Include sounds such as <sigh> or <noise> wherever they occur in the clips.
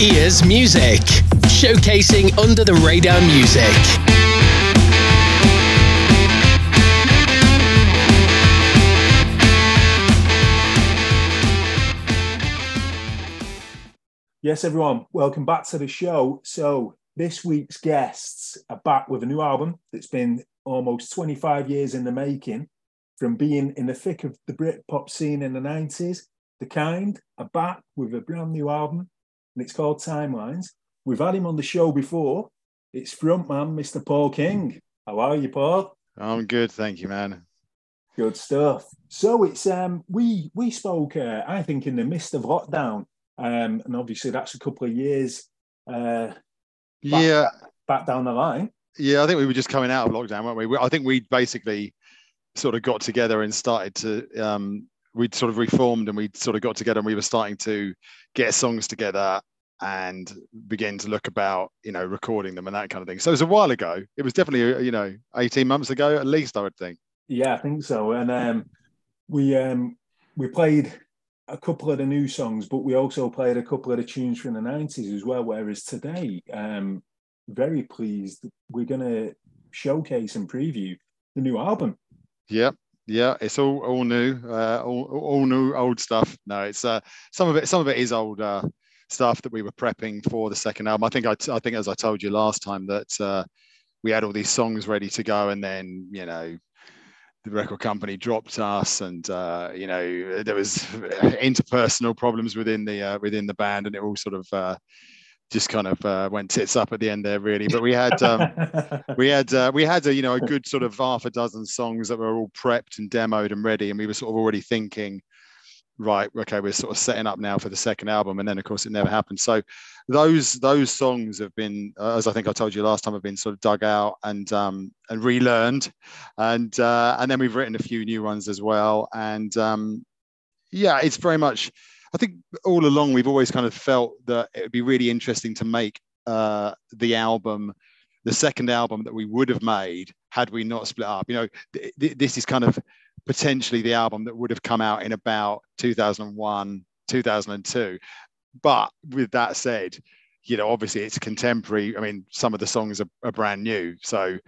ears music, showcasing under the radar music. Yes, everyone, welcome back to the show. So, this week's guests are back with a new album that's been almost 25 years in the making from being in the thick of the Britpop scene in the 90s. The Kynd are back with a brand new album and it's called Timelines. We've had him on the show before. It's frontman Mr. Paul King. How are you, Paul? I'm good, thank you, man. Good stuff. So it's um we we spoke uh, I think in the midst of lockdown um, and obviously that's a couple of years. Uh, back, yeah, back down the line. Yeah, I think we were just coming out of lockdown, weren't we? I think we basically sort of got together and started to. Um, we'd sort of reformed and we'd sort of got together and we were starting to get songs together and begin to look about you know recording them and that kind of thing. So it was a while ago. It was definitely you know 18 months ago at least i would think. Yeah i think so. And um we um we played a couple of the new songs, but we also played a couple of the tunes from the 90s as well. Whereas today, um, very pleased, we're going to showcase and preview the new album. Yeah, yeah, it's all all new, uh, all all new old stuff. No, it's uh, some of it some of it is old uh, stuff that we were prepping for the second album. I think I, t- I think as I told you last time that uh, we had all these songs ready to go, and then you know the record company dropped us, and uh, you know there was interpersonal problems within the uh, within the band, and it all sort of uh, just kind of uh, went tits up at the end there, really. But we had <laughs> um, we had uh, we had a you know a good sort of half a dozen songs that were all prepped and demoed and ready, and we were sort of already thinking right okay we're sort of setting up now for the second album and then of course it never happened. So those those songs have been uh, as i think i told you last time have been sort of dug out and um and relearned. And uh and then we've written a few new ones as well. And um yeah it's very much i think all along we've always kind of felt that it would be really interesting to make uh the album the second album that we would have made had we not split up you know th- th- this is kind of potentially the album that would have come out in about 2001, 2002. But with that said, you know, obviously it's contemporary. I mean, some of the songs are, are brand new, so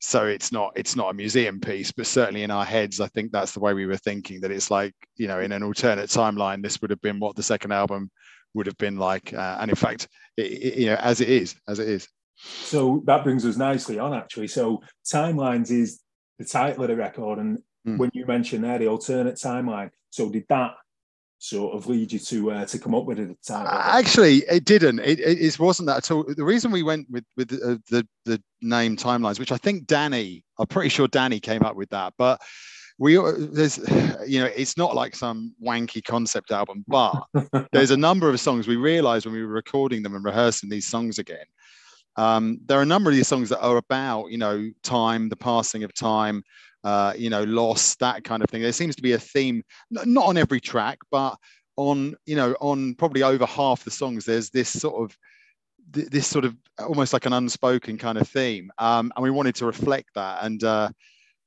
so it's not it's not a museum piece, but certainly in our heads, I think that's the way we were thinking. That it's like you know, in an alternate timeline, this would have been what the second album would have been like, uh, and in fact, it, it, you know, as it is, as it is. So that brings us nicely on, actually. So timelines is the title of the record, and mm. when you mentioned there the alternate timeline. So did that sort of lead you to uh, to come up with it? at the time? Actually, it didn't. It, it, it, wasn't that at all. The reason we went with with the, the, the name timelines, which I think Danny, I'm pretty sure Danny came up with that, but we there's <sighs> you know it's not like some wanky concept album but <laughs> there's a number of songs we realized when we were recording them and rehearsing these songs again um, there are a number of these songs that are about you know time the passing of time uh, you know, loss, that kind of thing. There seems to be a theme, not on every track, but on, you know, on probably over half the songs, there's this sort of, this sort of almost like an unspoken kind of theme. Um, and we wanted to reflect that. And, uh,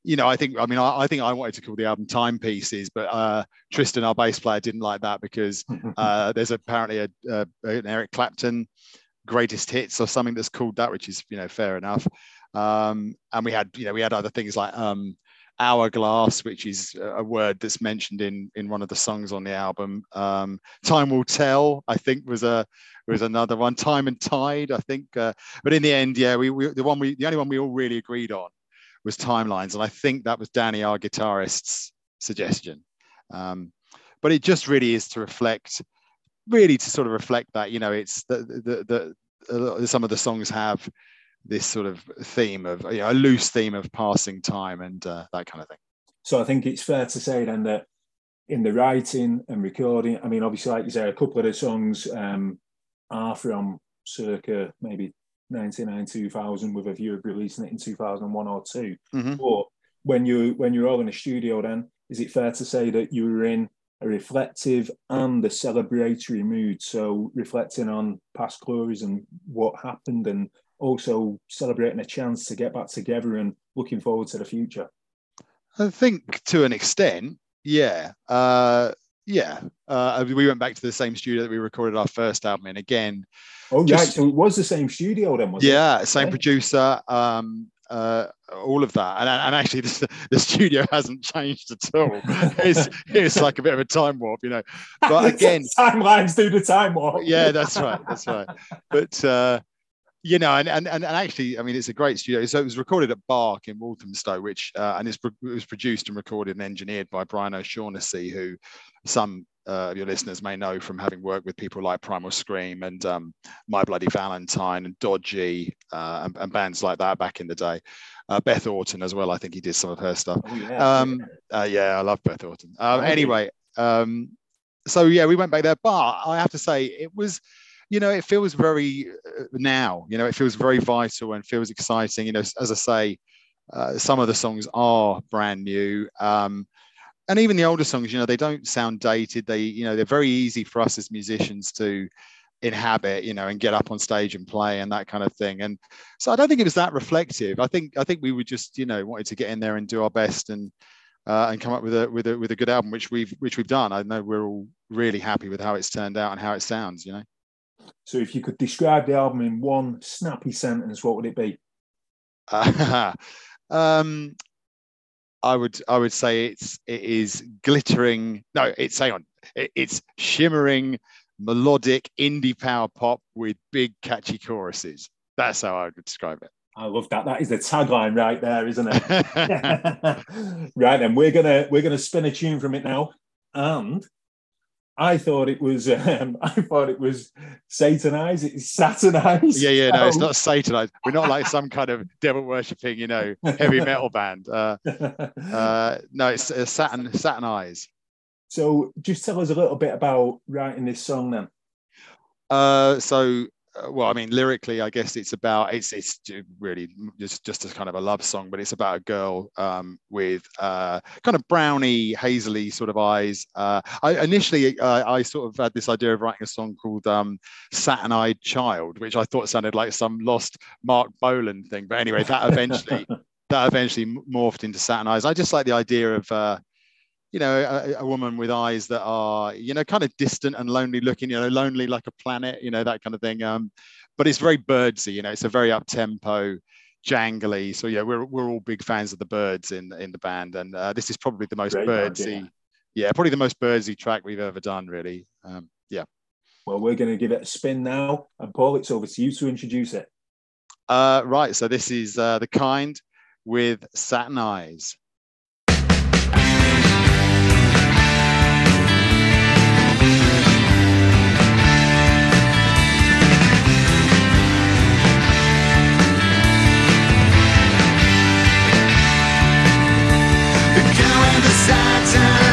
you know, I think, I mean, I, I, think I wanted to call the album Timepieces, but uh, Tristan, our bass player, didn't like that because <laughs> uh, there's apparently a, a, an Eric Clapton greatest hits or something that's called that, which is, you know, fair enough. Um, and we had, you know, we had other things like um, hourglass, which is a word that's mentioned in in one of the songs on the album. Um, Time will tell, I think, was a was another one. Time and tide, I think. Uh, but in the end, yeah, we, we the one we the only one we all really agreed on was timelines, and I think that was Danny, our guitarist's suggestion. Um, but it just really is to reflect, really to sort of reflect that you know it's the the, the, the some of the songs have this sort of theme of you know, a loose theme of passing time and uh, that kind of thing. So I think it's fair to say then that in the writing and recording, I mean, obviously, like you say, a couple of the songs um, are from circa maybe 99, 2000 with a view of releasing it in 2001 or 2 mm-hmm. But when you when you're all in the studio, then is it fair to say that you were in a reflective and a celebratory mood? So reflecting on past glories and what happened and also celebrating a chance to get back together and looking forward to the future? I think to an extent, yeah. Uh, Yeah, uh, we went back to the same studio that we recorded our first album in again. Oh, just, right. So it was the same studio then, was yeah, it? same producer. Um, uh, all of that. And, and actually, <laughs> the, the studio hasn't changed at all. <laughs> It's, it's like a bit of a time warp, you know. But <laughs> again, timelines do the time warp. Yeah, that's right. That's right. But uh, you know, and, and and actually, I mean, it's a great studio. So it was recorded at Bark in Walthamstow, which uh, and it was produced and recorded and engineered by Brian O'Shaughnessy, who some uh, your listeners may know from having worked with people like Primal Scream and um, My Bloody Valentine and Dodgy uh, and, and, bands like that back in the day. Uh, Beth Orton as well. I think he did some of her stuff. Oh, yeah. Um, uh, yeah, I love Beth Orton. Um, anyway, um, so yeah, we went back there, but I have to say it was. You know, it feels very uh, now. You know, it feels very vital and feels exciting. You know, as I say, uh, some of the songs are brand new. Um, and even the older songs, you know, they don't sound dated. They, you know, they're very easy for us as musicians to inhabit, you know, and get up on stage and play and that kind of thing. And so I don't think it was that reflective. I think I think we were just, you know, wanted to get in there and do our best and uh, and come up with a with a with a good album, which we've which we've done. I know we're all really happy with how it's turned out and how it sounds, you know. So if you could describe the album in one snappy sentence, what would it be? Uh, <laughs> um, I would I would say it's it is glittering. No, it's hang on. It, it's shimmering, melodic indie power pop with big catchy choruses. That's how I would describe it. I love that. That is the tagline right there, isn't it? <laughs> <laughs> right then, we're gonna we're gonna spin a tune from it now, and I thought it was um, <laughs> I thought it was satanized. It's satanized. Yeah, yeah, no, it's not satanized. We're not like some kind of devil worshipping, you know, heavy <laughs> metal band. Uh, uh, no, it's uh, Saturn satanize. So, just tell us a little bit about writing this song, then. Uh, so well, I mean, lyrically, I guess it's about it's it's really just just a kind of a love song, but it's about a girl um, with uh, kind of browny, hazily sort of eyes. Uh, I initially uh, I sort of had this idea of writing a song called um, "Satin-Eyed Child," which I thought sounded like some lost Marc Bolan thing. But anyway, that eventually <laughs> that eventually morphed into "Satin Eyes." I just like the idea of uh, you know, a, a, woman with eyes that are, you know, Kynd of distant and lonely looking, you know, lonely like a planet, you know, that kind of thing. Um, but it's very Byrdsy, you know, it's a very up tempo, jangly. So yeah, we're we're all big fans of the Byrds in in the band, and uh, this is probably the most Great Byrdsy, idea. yeah, probably the most Byrdsy track we've ever done, really. Um, yeah. Well, we're going to give it a spin now, and Paul, it's over to you to introduce it. Uh, right. So this is uh, the kind with satin eyes. the sad time.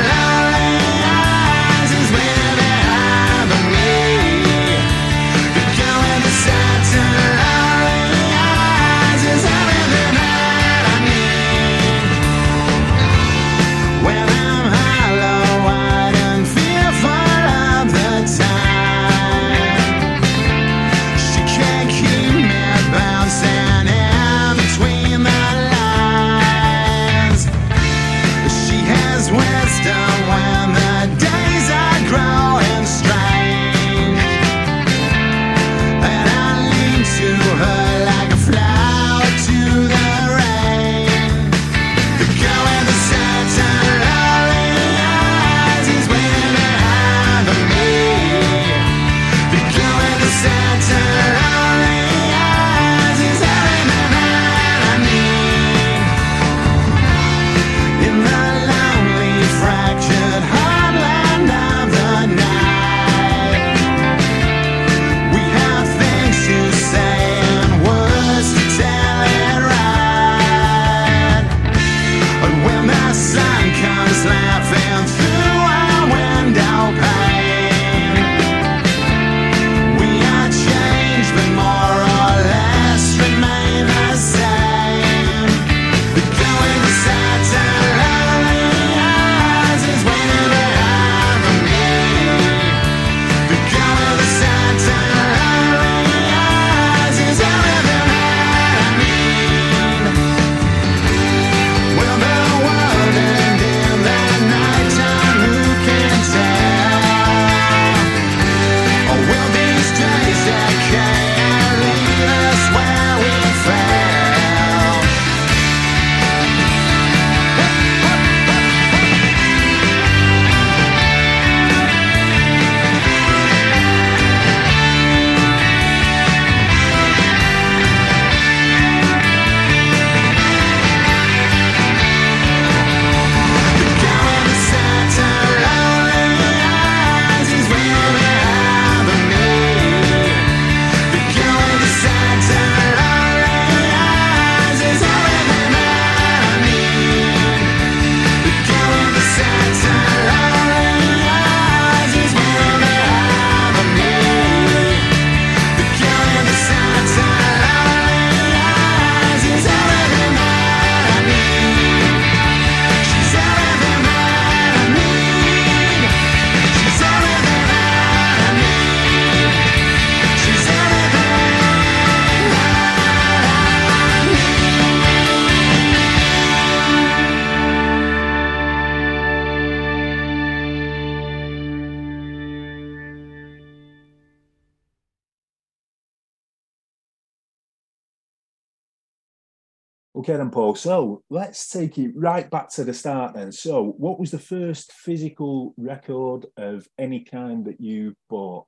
Okay, then, Paul. So let's take it right back to the start then. So, what was the first physical record of any kind that you bought?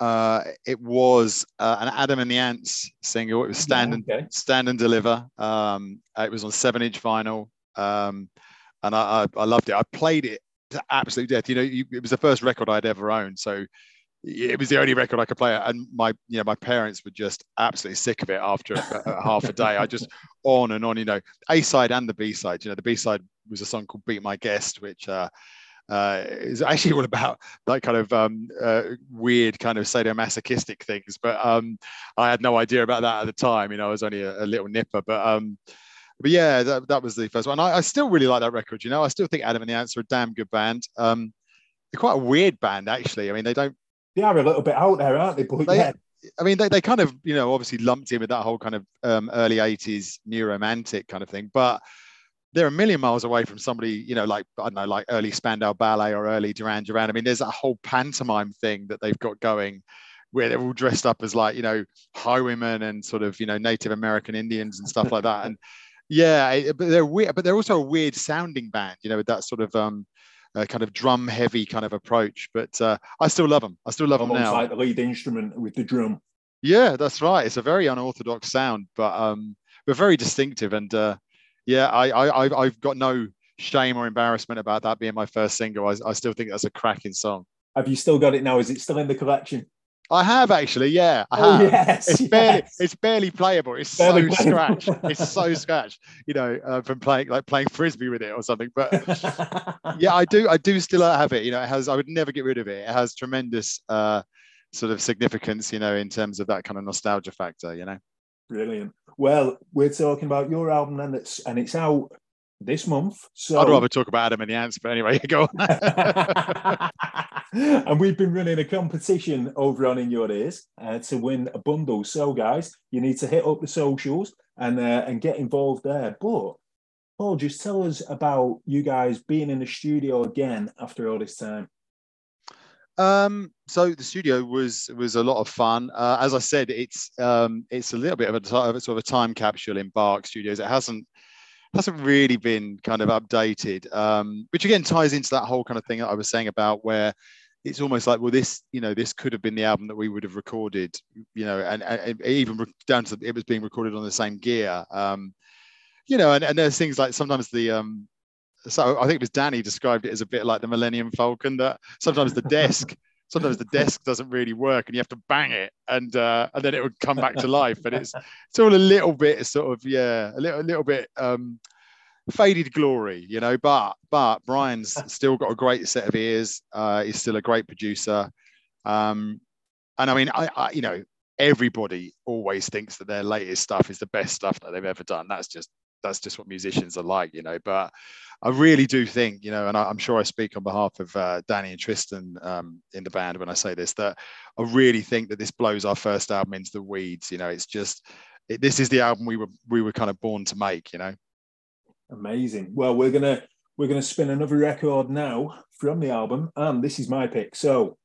Uh, it was uh, an Adam and the Ants single. It was Stand and okay. Stand and Deliver. Um, it was on seven inch vinyl, um, and I, I, I, loved it. I played it to absolute death. You know, you, it was the first record I'd ever owned, so it was the only record I could play. And my, you know, my parents were just absolutely sick of it after half a day. I just <laughs> on and on, you know, A side and the B side. You know, the B side was a song called "Beat My Guest," which uh, uh, is actually all about that kind of um, uh, weird kind of sadomasochistic things. But um, I had no idea about that at the time. You know, I was only a, a little nipper. But um, but yeah, that, that was the first one. I, I, still really like that record. You know, I still think Adam and the Ants are a damn good band. Um, they're quite a weird band, actually. I mean, they don't they are a little bit out there, aren't they? But they, yeah. I mean, they, they kind of, you know, obviously lumped in with that whole kind of um, early 80s new romantic kind of thing. But they're a million miles away from somebody, you know, like, I don't know, like early Spandau Ballet or early Duran Duran. I mean, there's a whole pantomime thing that they've got going where they're all dressed up as like, you know, highwaymen and sort of, you know, Native American Indians and stuff like that. And <laughs> yeah, but they're weird, but they're also a weird sounding band, you know, with that sort of, um, uh, kind of drum heavy kind of approach. But uh, I still love them. I still love Almost them now. like the lead instrument with the drum. Yeah, that's right. It's a very unorthodox sound, but um, but very distinctive. And uh, yeah, I, I I've got no shame or embarrassment about that being my first single. I, I still think that's a cracking song. Have you still got it now? Is it still in the collection? I have actually, yeah. I oh, have. yes, it's yes. barely it's barely playable. It's barely so playable. scratched. It's so scratched, you know, uh, from playing like playing frisbee with it or something. But <laughs> yeah, I do I do still have it. You know, it has I would never get rid of it. It has tremendous uh, sort of significance, you know, in terms of that kind of nostalgia factor, you know. Brilliant. Well, we're talking about your album and it's and it's out this month. So I'd rather talk about Adam and the Ants, but anyway, <laughs> go on. <laughs> <laughs> and we've been running a competition over on In Your Ears uh, to win a bundle. So, guys, you need to hit up the socials and uh, and get involved there. But Paul, just tell us about you guys being in the studio again after all this time. Um, so the studio was was a lot of fun. Uh, as I said, it's um, it's a little bit of a sort of a time capsule in Bark Studios. It hasn't hasn't really been kind of updated, um, which again ties into that whole kind of thing that I was saying about where it's almost like, well, this, you know, this could have been the album that we would have recorded, you know, and, and even down to it was being recorded on the same gear, um, you know, and, and there's things like sometimes the, um, so I think it was Danny described it as a bit like the Millennium Falcon that sometimes the desk <laughs> sometimes the <laughs> desk doesn't really work and you have to bang it and uh, and then it would come back to life. And it's it's all a little bit sort of yeah a little a little bit um, faded glory you know but but Brian's <laughs> still got a great set of ears. Uh, he's still a great producer. Um, and I mean I, I you know everybody always thinks that their latest stuff is the best stuff that they've ever done. That's just that's just what musicians are like you know but I really do think, you know, and I, am sure I speak on behalf of uh, Danny and Tristan um, in the band when I say this, that I really think that this blows our first album into the weeds. You know, it's just it, this is the album we were we were kind of born to make. You know. Amazing. Well, we're gonna we're gonna spin another record now from the album, and this is my pick. So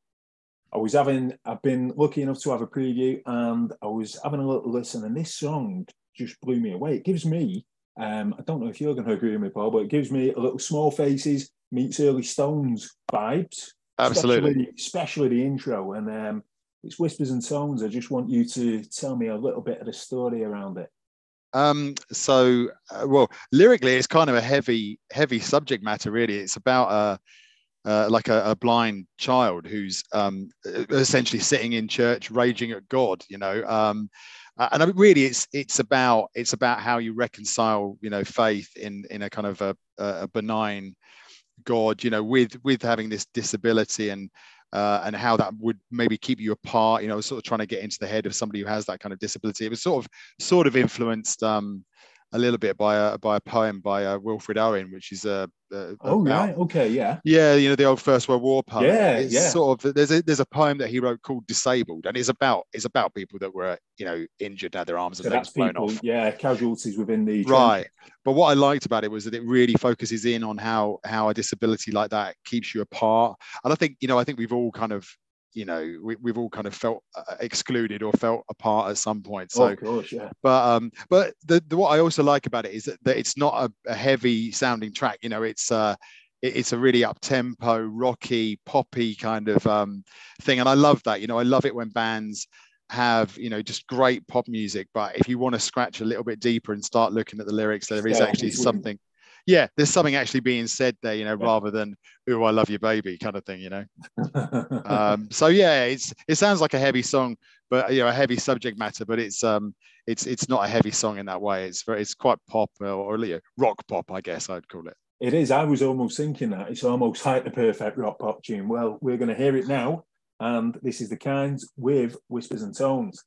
I was having I've been lucky enough to have a preview, and I was having a little listen, and this song just blew me away. It gives me um, I don't know if you're going to agree with me, Paul, but it gives me a little Small Faces meets Early Stones vibes. Absolutely, especially, especially the intro and um, it's whispers and tones. I just want you to tell me a little bit of the story around it. Um, so, uh, well, lyrically, it's kind of a heavy, heavy subject matter. Really, it's about a. Uh, like a, a, blind child who's um, essentially sitting in church raging at God, you know, um, uh, and I mean, really, it's it's about it's about how you reconcile, you know, faith in in a kind of a, a benign God, you know, with with having this disability and uh, and how that would maybe keep you apart. You know, sort of trying to get into the head of somebody who has that kind of disability. It was sort of sort of influenced um, a little bit by a by a poem by uh, Wilfred Owen, which is a, oh about, right, okay, yeah, yeah, you know the old First World War poem. Yeah, it's yeah. Sort of there's a there's a poem that he wrote called Disabled, and it's about it's about people that were you know injured, had their arms and so legs blown people, off. Yeah, casualties within the right. But what I liked about it was that it really focuses in on how how a disability like that keeps you apart, and I think you know I think we've all kind of you know we, have all kind of felt uh, excluded or felt apart at some point. So of course, yeah. but um but the, the, what i also like about it is that, that it's not a, a, heavy sounding track you know it's uh it, it's a really up tempo rocky poppy kind of um thing. And i love that you know i love it when bands have you know just great pop music but if you want to scratch a little bit deeper and start looking at the lyrics there is actually something yeah, there's something actually being said there, you know, yeah. rather than "Oh, I love you, baby" kind of thing, you know. <laughs> um, so yeah, it's it sounds like a heavy song, but you know, a heavy subject matter, but it's um, it's it's not a heavy song in that way. It's very, it's quite pop or, or you know, rock pop, I guess I'd call it. It is. I was almost thinking that it's almost like the perfect rock pop tune. Well, we're going to hear it now, and this is the Kynds with whispers and tones.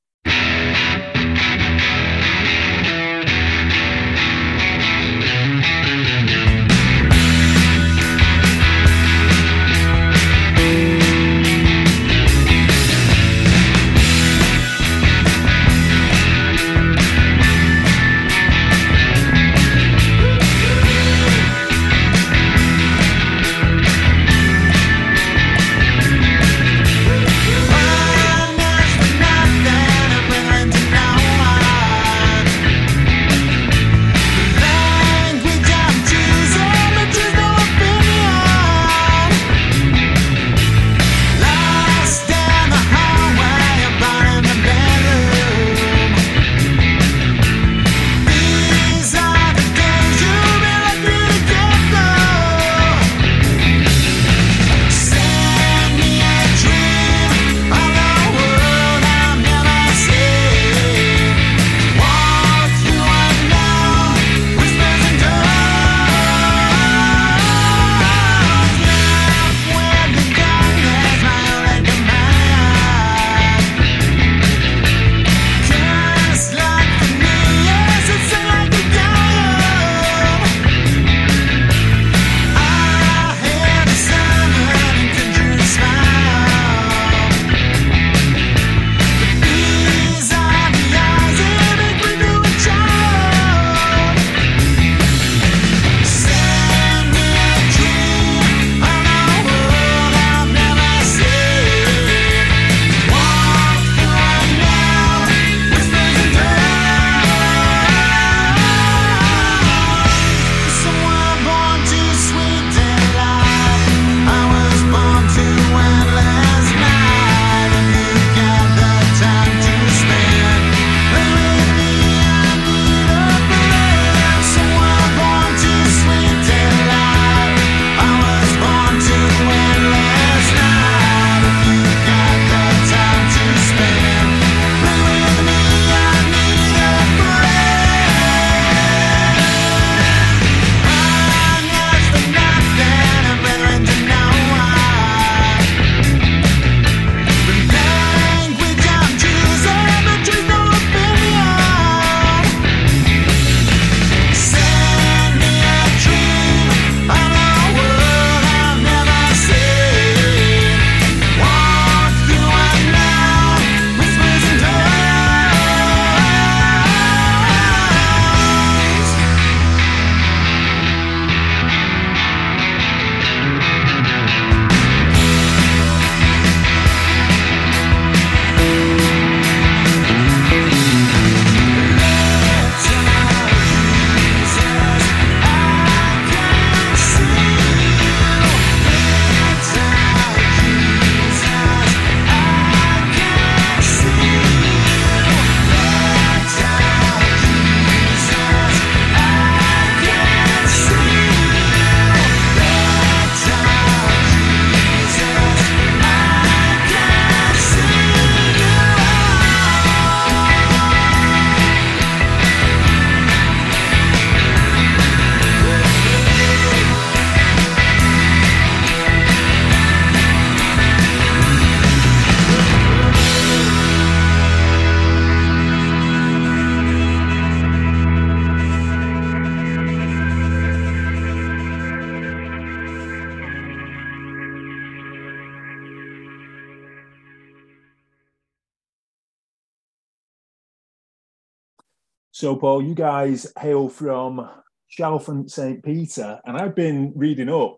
So, Paul, you guys hail from Chalfont St. Peter, and I've been reading up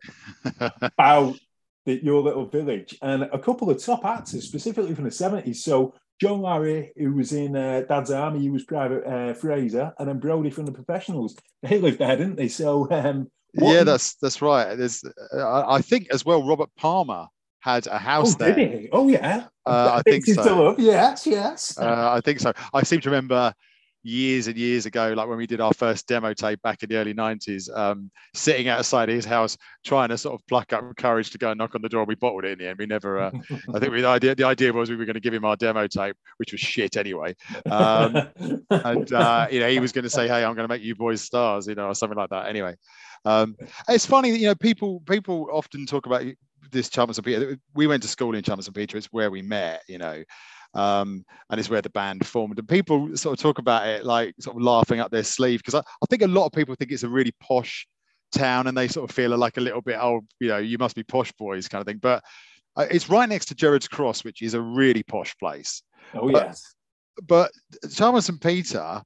<laughs> about the, your little village, and a couple of top actors, specifically from the seventies. So John Laurie, who was in uh, Dad's Army, he was Private uh, Frazer, and then Bodie from the Professionals. They lived there, didn't they? So um, yeah, that's that's right. There's, uh, I think as well. Robert Palmer had a house oh, there. Did he? Oh yeah, uh, I <laughs> think so. Yes, yes. Uh, I think so. I seem to remember years and years ago, like when we did our first demo tape back in the early 90s, um, sitting outside his house trying to sort of pluck up courage to go and knock on the door. We bottled it in the end. We never, uh, <laughs> I think we, the, idea, the idea was we were going to give him our demo tape, which was shit anyway. Um, <laughs> and, uh, you know, he was going to say, hey, I'm going to make you boys stars, you know, or something like that. Anyway, um, it's funny, that you know, people people often talk about this Chalfont St. Peter. We went to school in Chalfont St. Peter. It's where we met, you know um, and it's where the band formed. And people sort of talk about it like sort of laughing up their sleeve because I, I think a lot of people think it's a really posh town and they sort of feel like a little bit, oh, you know, you must be posh boys kind of thing. But uh, it's right next to Gerrard's Cross, which is a really posh place. Oh, but, yes. But Chalfont St. Peter,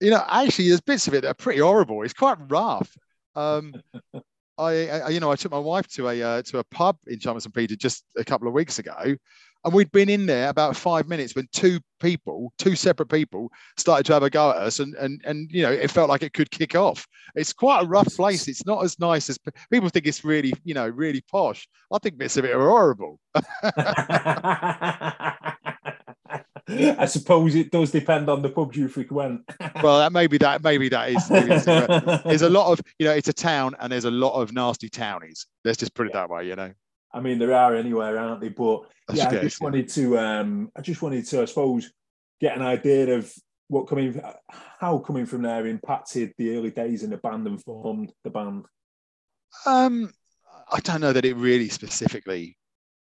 you know, actually, there's bits of it that are pretty horrible. It's quite rough. Um, <laughs> I, I, you know, I took my wife to a uh, to a pub in Chalfont St. Peter just a couple of weeks ago, and we'd been in there about five minutes when two people, two separate people, started to have a go at us, and and and you know it felt like it could kick off. It's quite a rough place. It's not as nice as people think. It's really you know really posh. I think bits of it are horrible. <laughs> I suppose it does depend on the pubs you frequent. <laughs> well, that maybe that maybe that is. Uh, there's a lot of you know, it's a town, and there's a lot of nasty townies. Let's just put it that way, you know. I mean, there are anywhere, aren't they? But yeah, I just wanted to, um, I just wanted to, I suppose, get an idea of what coming, how coming from there impacted the early days in the band and formed the band. Um, I don't know that it really specifically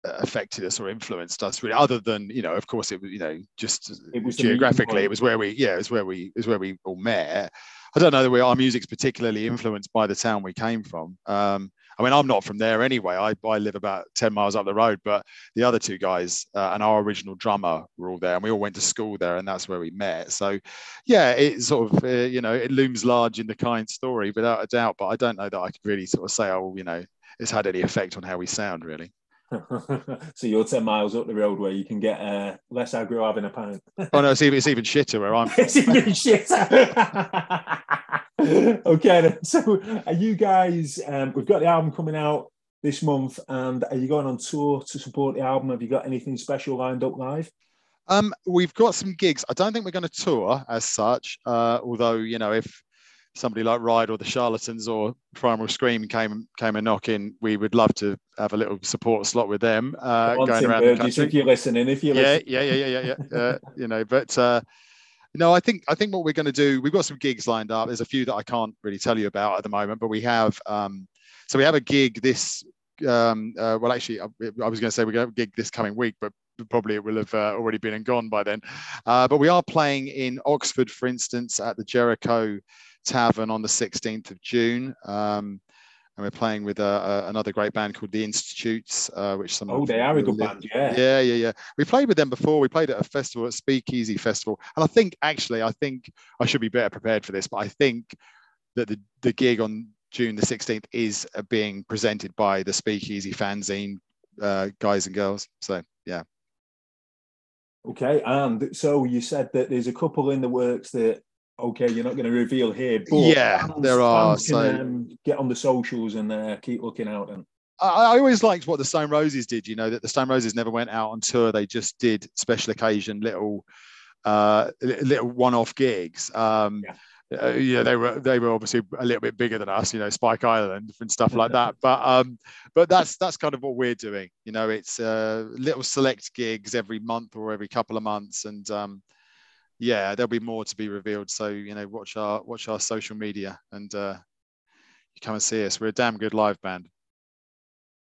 uh, affected us or influenced us really other than you know of course it was you know just it was geographically it was where we yeah it was where we it was where we all met i don't know that we, our music's particularly influenced by the town we came from um, I mean, I'm not from there anyway. I, I live about 10 miles up the road, but the other two guys uh, and our original drummer were all there and we all went to school there and that's where we met. So, yeah, it sort of, uh, you know, it looms large in the Kynd story without a doubt, but I don't know that I could really sort of say, oh, you know, it's had any effect on how we sound really. <laughs> so you're 10 miles up the road where you can get uh, less aggro having a pint. oh no, it's even, it's even shitter where I'm <laughs> it's even <laughs> shitter. okay, then. so are you guys? Um, we've got the album coming out this month, and are you going on tour to support the album? Have you got anything special lined up live? Um, we've got some gigs. I don't think we're going to tour as such, uh, although you know if somebody like Ride or the Charlatans or Primal Scream came came a knock in, we would love to have a little support slot with them uh, going around the country. If you're listening, if you're yeah, yeah, yeah, yeah, yeah, yeah. uh, <laughs> you know, but uh, no, I think I think what we're going to do. We've got some gigs lined up. There's a few that I can't really tell you about at the moment, but we have. Um, so we have a gig this. Um, uh, well, actually, I, I was going to say we're going to have a gig this coming week, but probably it will have uh, already been and gone by then. Uh, but we are playing in Oxford, for instance, at the Jericho Tavern on the 16th of June. Um, and we're playing with uh, uh, another great band called the Institutes, uh, which some oh, they are a good band, yeah, yeah, yeah, yeah. We played with them before. We played at a festival at Speakeasy Festival, and I think actually, I think I should be better prepared for this, but I think that the the gig on June the 16th is uh, being presented by the Speakeasy fanzine uh, guys and girls. So yeah. Okay, and so you said that there's a couple in the works that okay, you're not going to reveal here. But yeah, fans, there are. Can, so um, get on the socials and uh, keep looking out. And I, I, always liked what the Stone Roses did. You know that the Stone Roses never went out on tour; they just did special occasion little, uh, little one-off gigs. Um, yeah. Uh, yeah, they were they were obviously a little bit bigger than us, you know, Spike Island and stuff like that. But um, but that's that's kind of what we're doing. You know, it's uh, little select gigs every month or every couple of months, and um, yeah, there'll be more to be revealed. So you know, watch our watch our social media and uh, you come and see us. We're a damn good live band.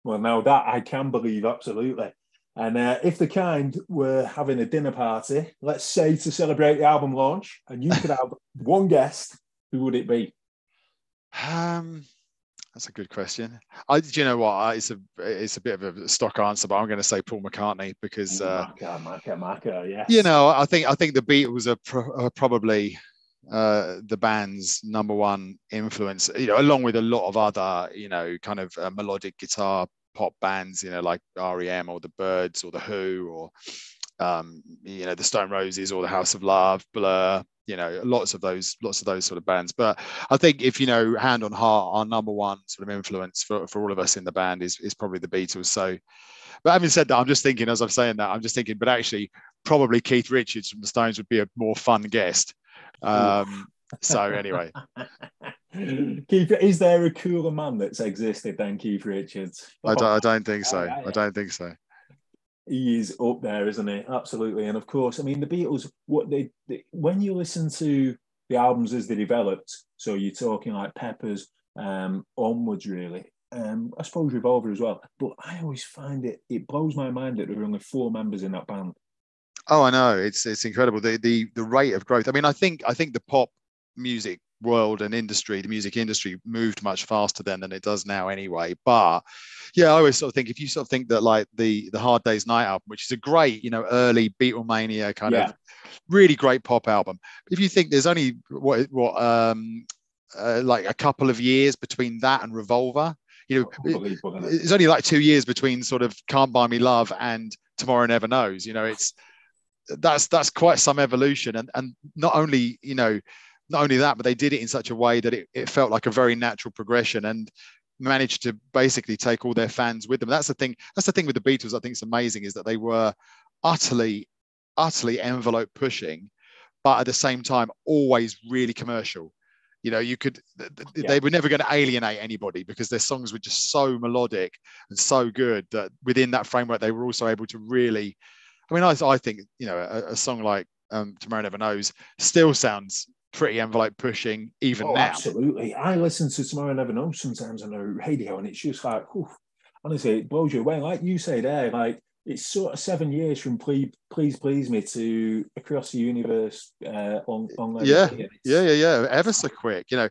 Well, now that I can believe absolutely. And uh, if the Kynd were having a dinner party, let's say to celebrate the album launch, and you could have <laughs> one guest, who would it be? Um, that's a good question. I, do you know what? It's a it's a bit of a stock answer, but I'm going to say Paul McCartney because uh, Macca, Macca, Macca, yes. You know, I think I think the Beatles are, pro- are probably uh, the band's number one influence. You know, along with a lot of other you know kind of uh, melodic guitar pop bands, you know, like REM or the Byrds or the Who or um, you know the Stone Roses or the House of Love, Blur, you know, lots of those, lots of those sort of bands. But I think if you know, hand on heart, our number one sort of influence for, for all of us in the band is is probably the Beatles. So, but having said that, I'm just thinking as I'm saying that, I'm just thinking, but actually, probably Keith Richards from the Stones would be a more fun guest. Um, so anyway. <laughs> Keith, is there a cooler man that's existed than Keith Richards? I don't, I don't think so. I don't think so. He is up there, isn't he? Absolutely. And of course, I mean, the Beatles, what they, they when you listen to the albums as they developed, so you're talking like Peppers, um, onwards, really. Um, I suppose Revolver as well. But I always find it, it blows my mind that there are only four members in that band. Oh, I know. It's it's incredible. The the the rate of growth. I mean, I think I think the pop music world and industry, the music industry moved much faster then than it does now anyway. But yeah, I always sort of think if you sort of think that like the the Hard Day's Night album, which is a great, you know, early Beatlemania kind yeah. of really great pop album. If you think there's only what what um uh, like a couple of years between that and Revolver, you know, it's only like two years between sort of Can't Buy Me Love and Tomorrow Never Knows. You know, it's that's that's quite some evolution, and and not only you know not only that, but they did it in such a way that it, it felt like a very natural progression and managed to basically take all their fans with them. That's the thing. That's the thing with the Beatles. I think it's amazing is that they were utterly, utterly envelope pushing, but at the same time always really commercial. You know, you could yeah. they were never going to alienate anybody because their songs were just so melodic and so good that within that framework they were also able to really. I mean, I, I think you know a, a song like um, Tomorrow Never Knows still sounds pretty envelope pushing even oh, now. Absolutely. I listen to Tomorrow Never Knows sometimes on the radio and it's just like, whew, honestly, it blows you away. Like you say there, like it's sort of seven years from Please Please Please Me to Across the Universe uh, on, on yeah. yeah, yeah, yeah, ever so quick, you know.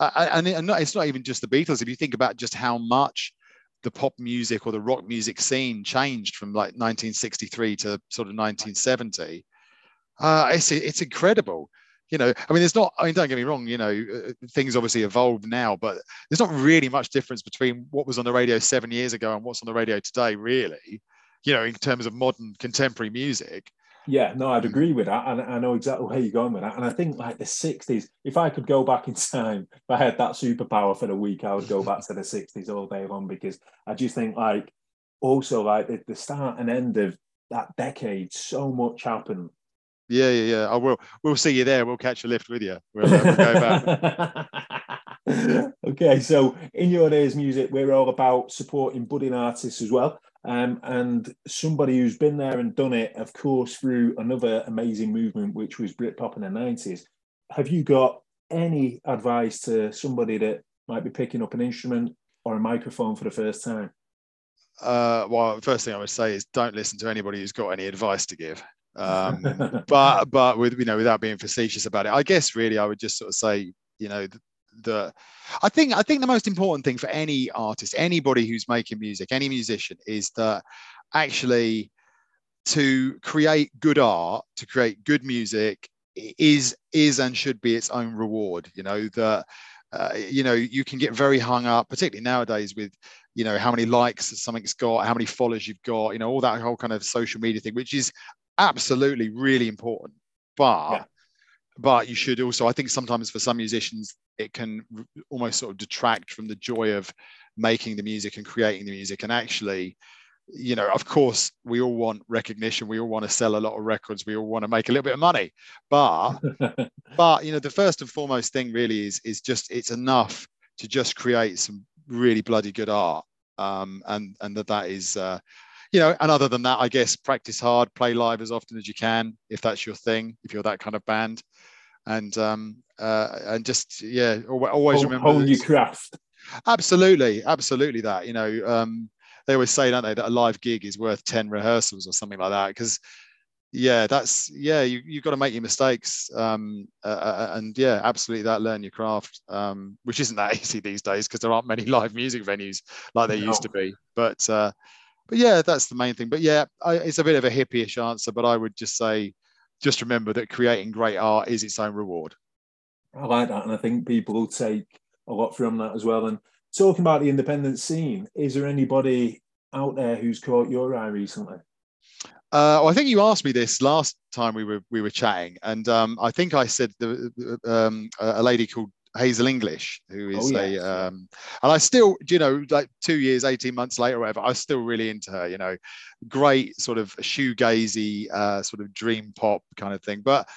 and it's not even just the Beatles. If you think about just how much the pop music or the rock music scene changed from like 1963 to sort of 1970, uh, it's it's incredible you know, I mean, there's not, I mean, don't get me wrong, you know, uh, things obviously evolve now, but there's not really much difference between what was on the radio seven years ago and what's on the radio today, really, you know, in terms of modern contemporary music. Yeah, no, I'd agree with that. And I know exactly where you're going with that. And I think like the 60s, if I could go back in <laughs> time, if I had that superpower for the week, I would go back to the 60s all day long because I just think like also like the, the start and end of that decade, so much happened yeah, yeah, yeah. I will. We'll see you there. We'll catch a lift with you. We'll, we'll go back. <laughs> okay, so In Your Ears music, we're all about supporting budding artists as well. Um, and somebody who's been there and done it, of course, through another amazing movement, which was Britpop in the 90s. Have you got any advice to somebody that might be picking up an instrument or a microphone for the first time? Uh, well, first thing I would say is don't listen to anybody who's got any advice to give. Um, <laughs> but but with you know without being facetious about it, I guess really I would just sort of say you know the, the I think I think the most important thing for any artist, anybody who's making music, any musician, is that actually to create good art, to create good music is is and should be its own reward. You know that uh, you know you can get very hung up, particularly nowadays with you know how many likes something's got, how many followers you've got, you know all that whole kind of social media thing, which is absolutely really important. But yeah. but you should also, I think sometimes for some musicians, it can almost sort of detract from the joy of making the music and creating the music. And actually, you know, of course, we all want recognition. We all want to sell a lot of records. We all want to make a little bit of money. But <laughs> but you know, the first and foremost thing really is is just it's enough to just create some really bloody good art. Um, and and that that is uh, you know, and other than that, I guess practice hard, play live as often as you can if that's your thing, if you're that kind of band, and um, uh, and just yeah, always remember hone your craft. Absolutely, absolutely that. You know, um, they always say, don't they, that a live gig is worth ten rehearsals or something like that because yeah that's yeah you, you've got to make your mistakes um, uh and yeah absolutely that learn your craft um, which isn't that <laughs> easy these days because there aren't many <laughs> live music venues like there no. used to be but uh, but yeah, that's the main thing. But yeah, I, it's a bit of a hippie-ish answer, but I would just say, just remember that creating great art is its own reward. I like that, and I think people will take a lot from that as well. And talking about the independent scene, is there anybody out there who's caught your eye recently? Uh, well, I think you asked me this last time we were we were chatting, and um, I think I said the, um, a lady called Hazel English, who is oh, a, um, and I still, you know, like two years, 18 months later, or whatever, I was still really into her, you know, great sort of shoegazy, uh, sort of dream pop kind of thing. But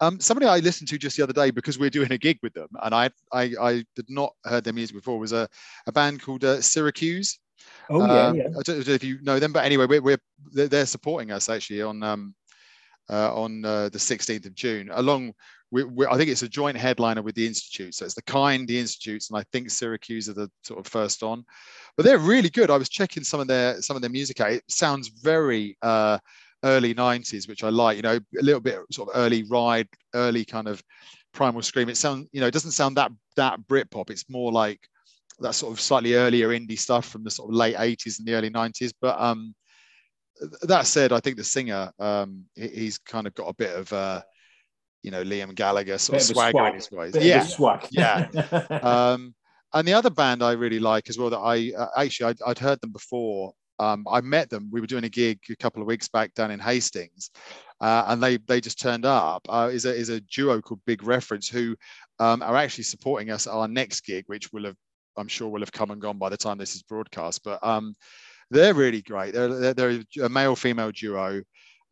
um, somebody I listened to just the other day because we are doing a gig with them, and I, I, I did not heard their music before, was a, a band called uh, Syracuse. Oh, yeah, um, yeah. I don't know if you know them, but anyway, we're, we're they're supporting us actually on um, uh, on uh, the 16th of June, along we, we, I think it's a joint headliner with the Institute. So it's the Kynd, the Institutes, and I think Syracuse are the sort of first on. But they're really good. I was checking some of their some of their music out. It sounds very uh, early 90s, which I like, you know, a little bit sort of early Ride, early kind of Primal Scream. It sounds, you know, it doesn't sound that that Britpop. It's more like that sort of slightly earlier indie stuff from the sort of late 80s and the early 90s. But um that said, I think the singer, um, he's kind of got a bit of uh you know Liam Gallagher sort of swagger in his ways. Bit yeah, swag. yeah. <laughs> Um, and the other band I really like as well that I uh, actually I'd, I'd, heard them before. Um, I met them. We were doing a gig a couple of weeks back down in Hastings, uh, and they they just turned up. Uh, is a is a duo called Big Reference who um, are actually supporting us at our next gig, which will have I'm sure will have come and gone by the time this is broadcast. But um, they're really great. They're, they're, they're a male female duo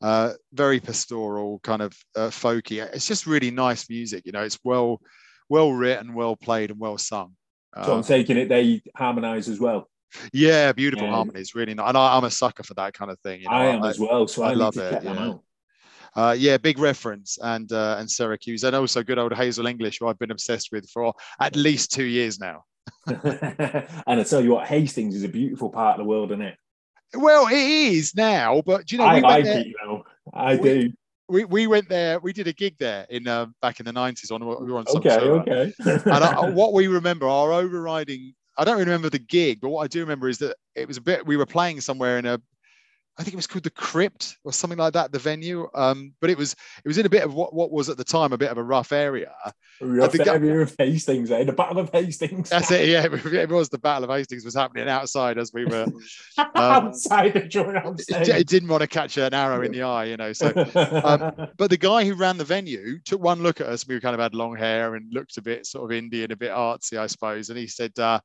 uh, very pastoral, kind of uh, folky. It's just really nice music. You know, it's well, well written, well played, and well sung. So I'm um, taking it they harmonise as well. Yeah, beautiful yeah. harmonies, really nice. And I, am a sucker for that kind of thing. You know? I am I, as well, so I, I love it. Yeah. Uh, yeah, big reference and uh, and Syracuse, and also good old Hazel English, who I've been obsessed with for at least two years now. <laughs> and I tell you what, Hastings is a beautiful part of the world, isn't it? Well, it is now, but do you know? I we like there, it. You know, I we, do. We, we went there. We did a gig there in uh, back in the nineties. On we were on okay, okay. and I, <laughs> what we remember, our overriding. I don't remember the gig, but what I do remember is that it was a bit. We were playing somewhere in a I think it was called the Crypt or something like that, the venue. Um, but it was it was in a bit of what, what was at the time a bit of a rough area. Rough area of Hastings, eh? The Battle of Hastings. That's it. Yeah, <laughs> it was the Battle of Hastings was happening outside as we were <laughs> um, outside the joint. It, it, didn't want to catch an arrow in the eye, you know. So, um, <laughs> but the guy who ran the venue took one look at us. We kind of had long hair and looked a bit sort of Indian, a bit artsy, I suppose. And he said. Uh,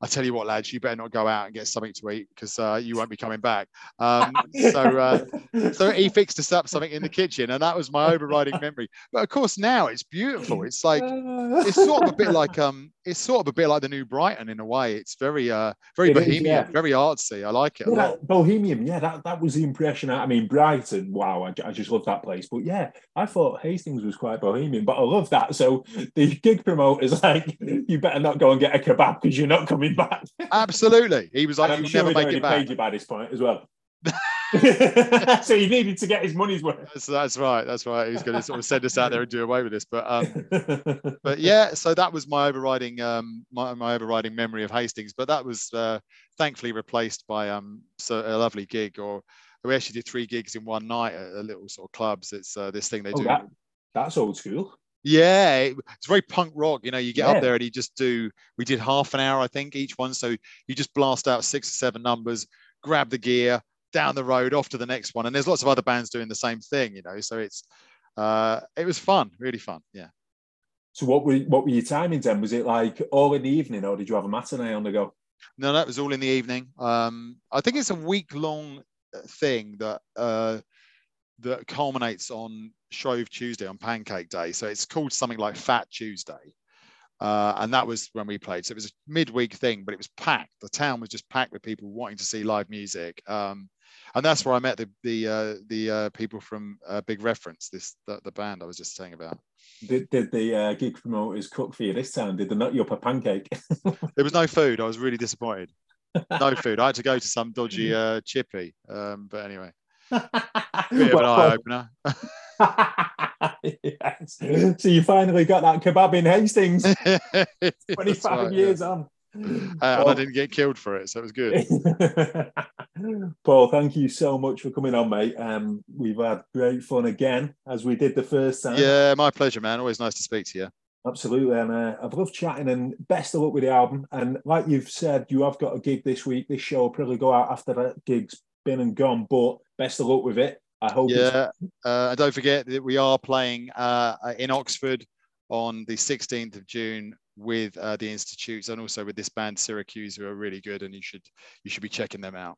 I tell you what, lads, you better not go out and get something to eat because uh, you won't be coming back. <laughs> Um, so, uh, so he fixed us up something in the kitchen, and that was my overriding memory. But of course, now it's beautiful. It's like it's sort of a bit like um, it's sort of a bit like the new Brighton in a way. It's very uh, very it bohemian, is, yeah. very artsy. I like it. Yeah, bohemian, yeah, that, that was the impression. I, I mean, Brighton, wow, I, I just love that place. But yeah, I thought Hastings was quite bohemian, but I love that. So the gig promoter's <laughs> like, you better not go and get a kebab because you're not coming back. Absolutely. He was like, you sure never make it back. Paid you by this point as well. <laughs> <laughs> so he needed to get his money's worth. That's, that's right. That's right. He's going to sort of send us out there and do away with this. But um, <laughs> but yeah, so that was my overriding um, my, my overriding memory of Hastings. But that was uh, thankfully replaced by um so a lovely gig. Or we actually did three gigs in one night at a little sort of clubs. It's uh, this thing they oh, do. That, that's old school. Yeah, it's very punk rock. You know, you get yeah. up there and you just do. We did half an hour, I think, each one. So you just blast out six or seven numbers, grab the gear, down the road, off to the next one. And there's lots of other bands doing the same thing. You know, so it's uh, it was fun, really fun. Yeah. So what were what were your timings then? Was it like all in the evening, or did you have a matinee on the go? No, that was all in the evening. Um, I think it's a week long thing that uh, that culminates on Shrove Tuesday on Pancake Day. So it's called something like Fat Tuesday. Uh, and that was when we played. So it was a midweek thing, but it was packed. The town was just packed with people wanting to see live music. Um, and that's where I met the the uh, the uh, people from uh, Big Reference, this the, the, band I was just saying about. Did, did the uh, gig promoters cook for you this time? Did they nut you up a pancake? <laughs> there was no food. I was really disappointed. No food. I had to go to some dodgy <laughs> uh, chippy. Um, but anyway. <laughs> Bit of an eye opener. yes. So you finally got that kebab in Hastings. 25 right, years yeah. on. <laughs> Uh, and I didn't get killed for it, so it was good. <laughs> Paul, thank you so much for coming on, mate. Um, we've had great fun again, as we did the first time. Yeah, my pleasure, man. Always nice to speak to you. Absolutely, and uh, I've loved chatting. And best of luck with the album. And like you've said, you have got a gig this week. This show will probably go out after that gig's been and gone. But best of luck with it. I hope. Yeah, uh, don't forget that we are playing uh, in Oxford on the 16th of June with uh, the institutes and also with this band Syracuse, who are really good, and you should you should be checking them out.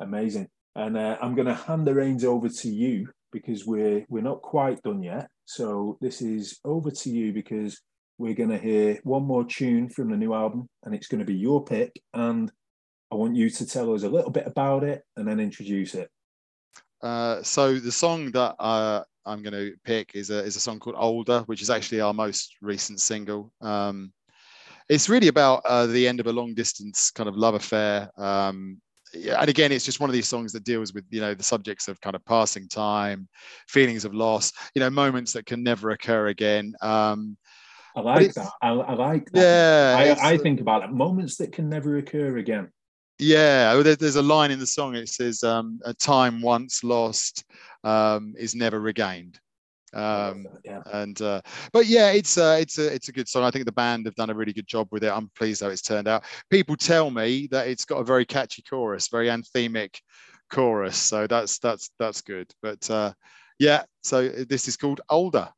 Amazing. And uh, I'm going to hand the reins over to you because we're we're not quite done yet. So this is over to you because we're going to hear one more tune from the new album, and it's going to be your pick. And I want you to tell us a little bit about it and then introduce it. Uh, so the song that uh, I'm going to pick is a is a song called "Older," which is actually our most recent single. Um, it's really about uh, the end of a long distance kind of love affair. Um, and again, it's just one of these songs that deals with you know the subjects of kind of passing time, feelings of loss, you know, moments that can never occur again. Um, I like that. I, I, like that. Yeah, I, I think about it. Moments that can never occur again. Yeah, oh, there's a line in the song. It says, um, "A time once lost um, is never regained." Um, yeah. And uh, but yeah, it's uh, it's a it's a good song. I think the band have done a really good job with it. I'm pleased how it's turned out. People tell me that it's got a very catchy chorus, very anthemic chorus. So that's that's that's good. But uh, yeah, so this is called Older.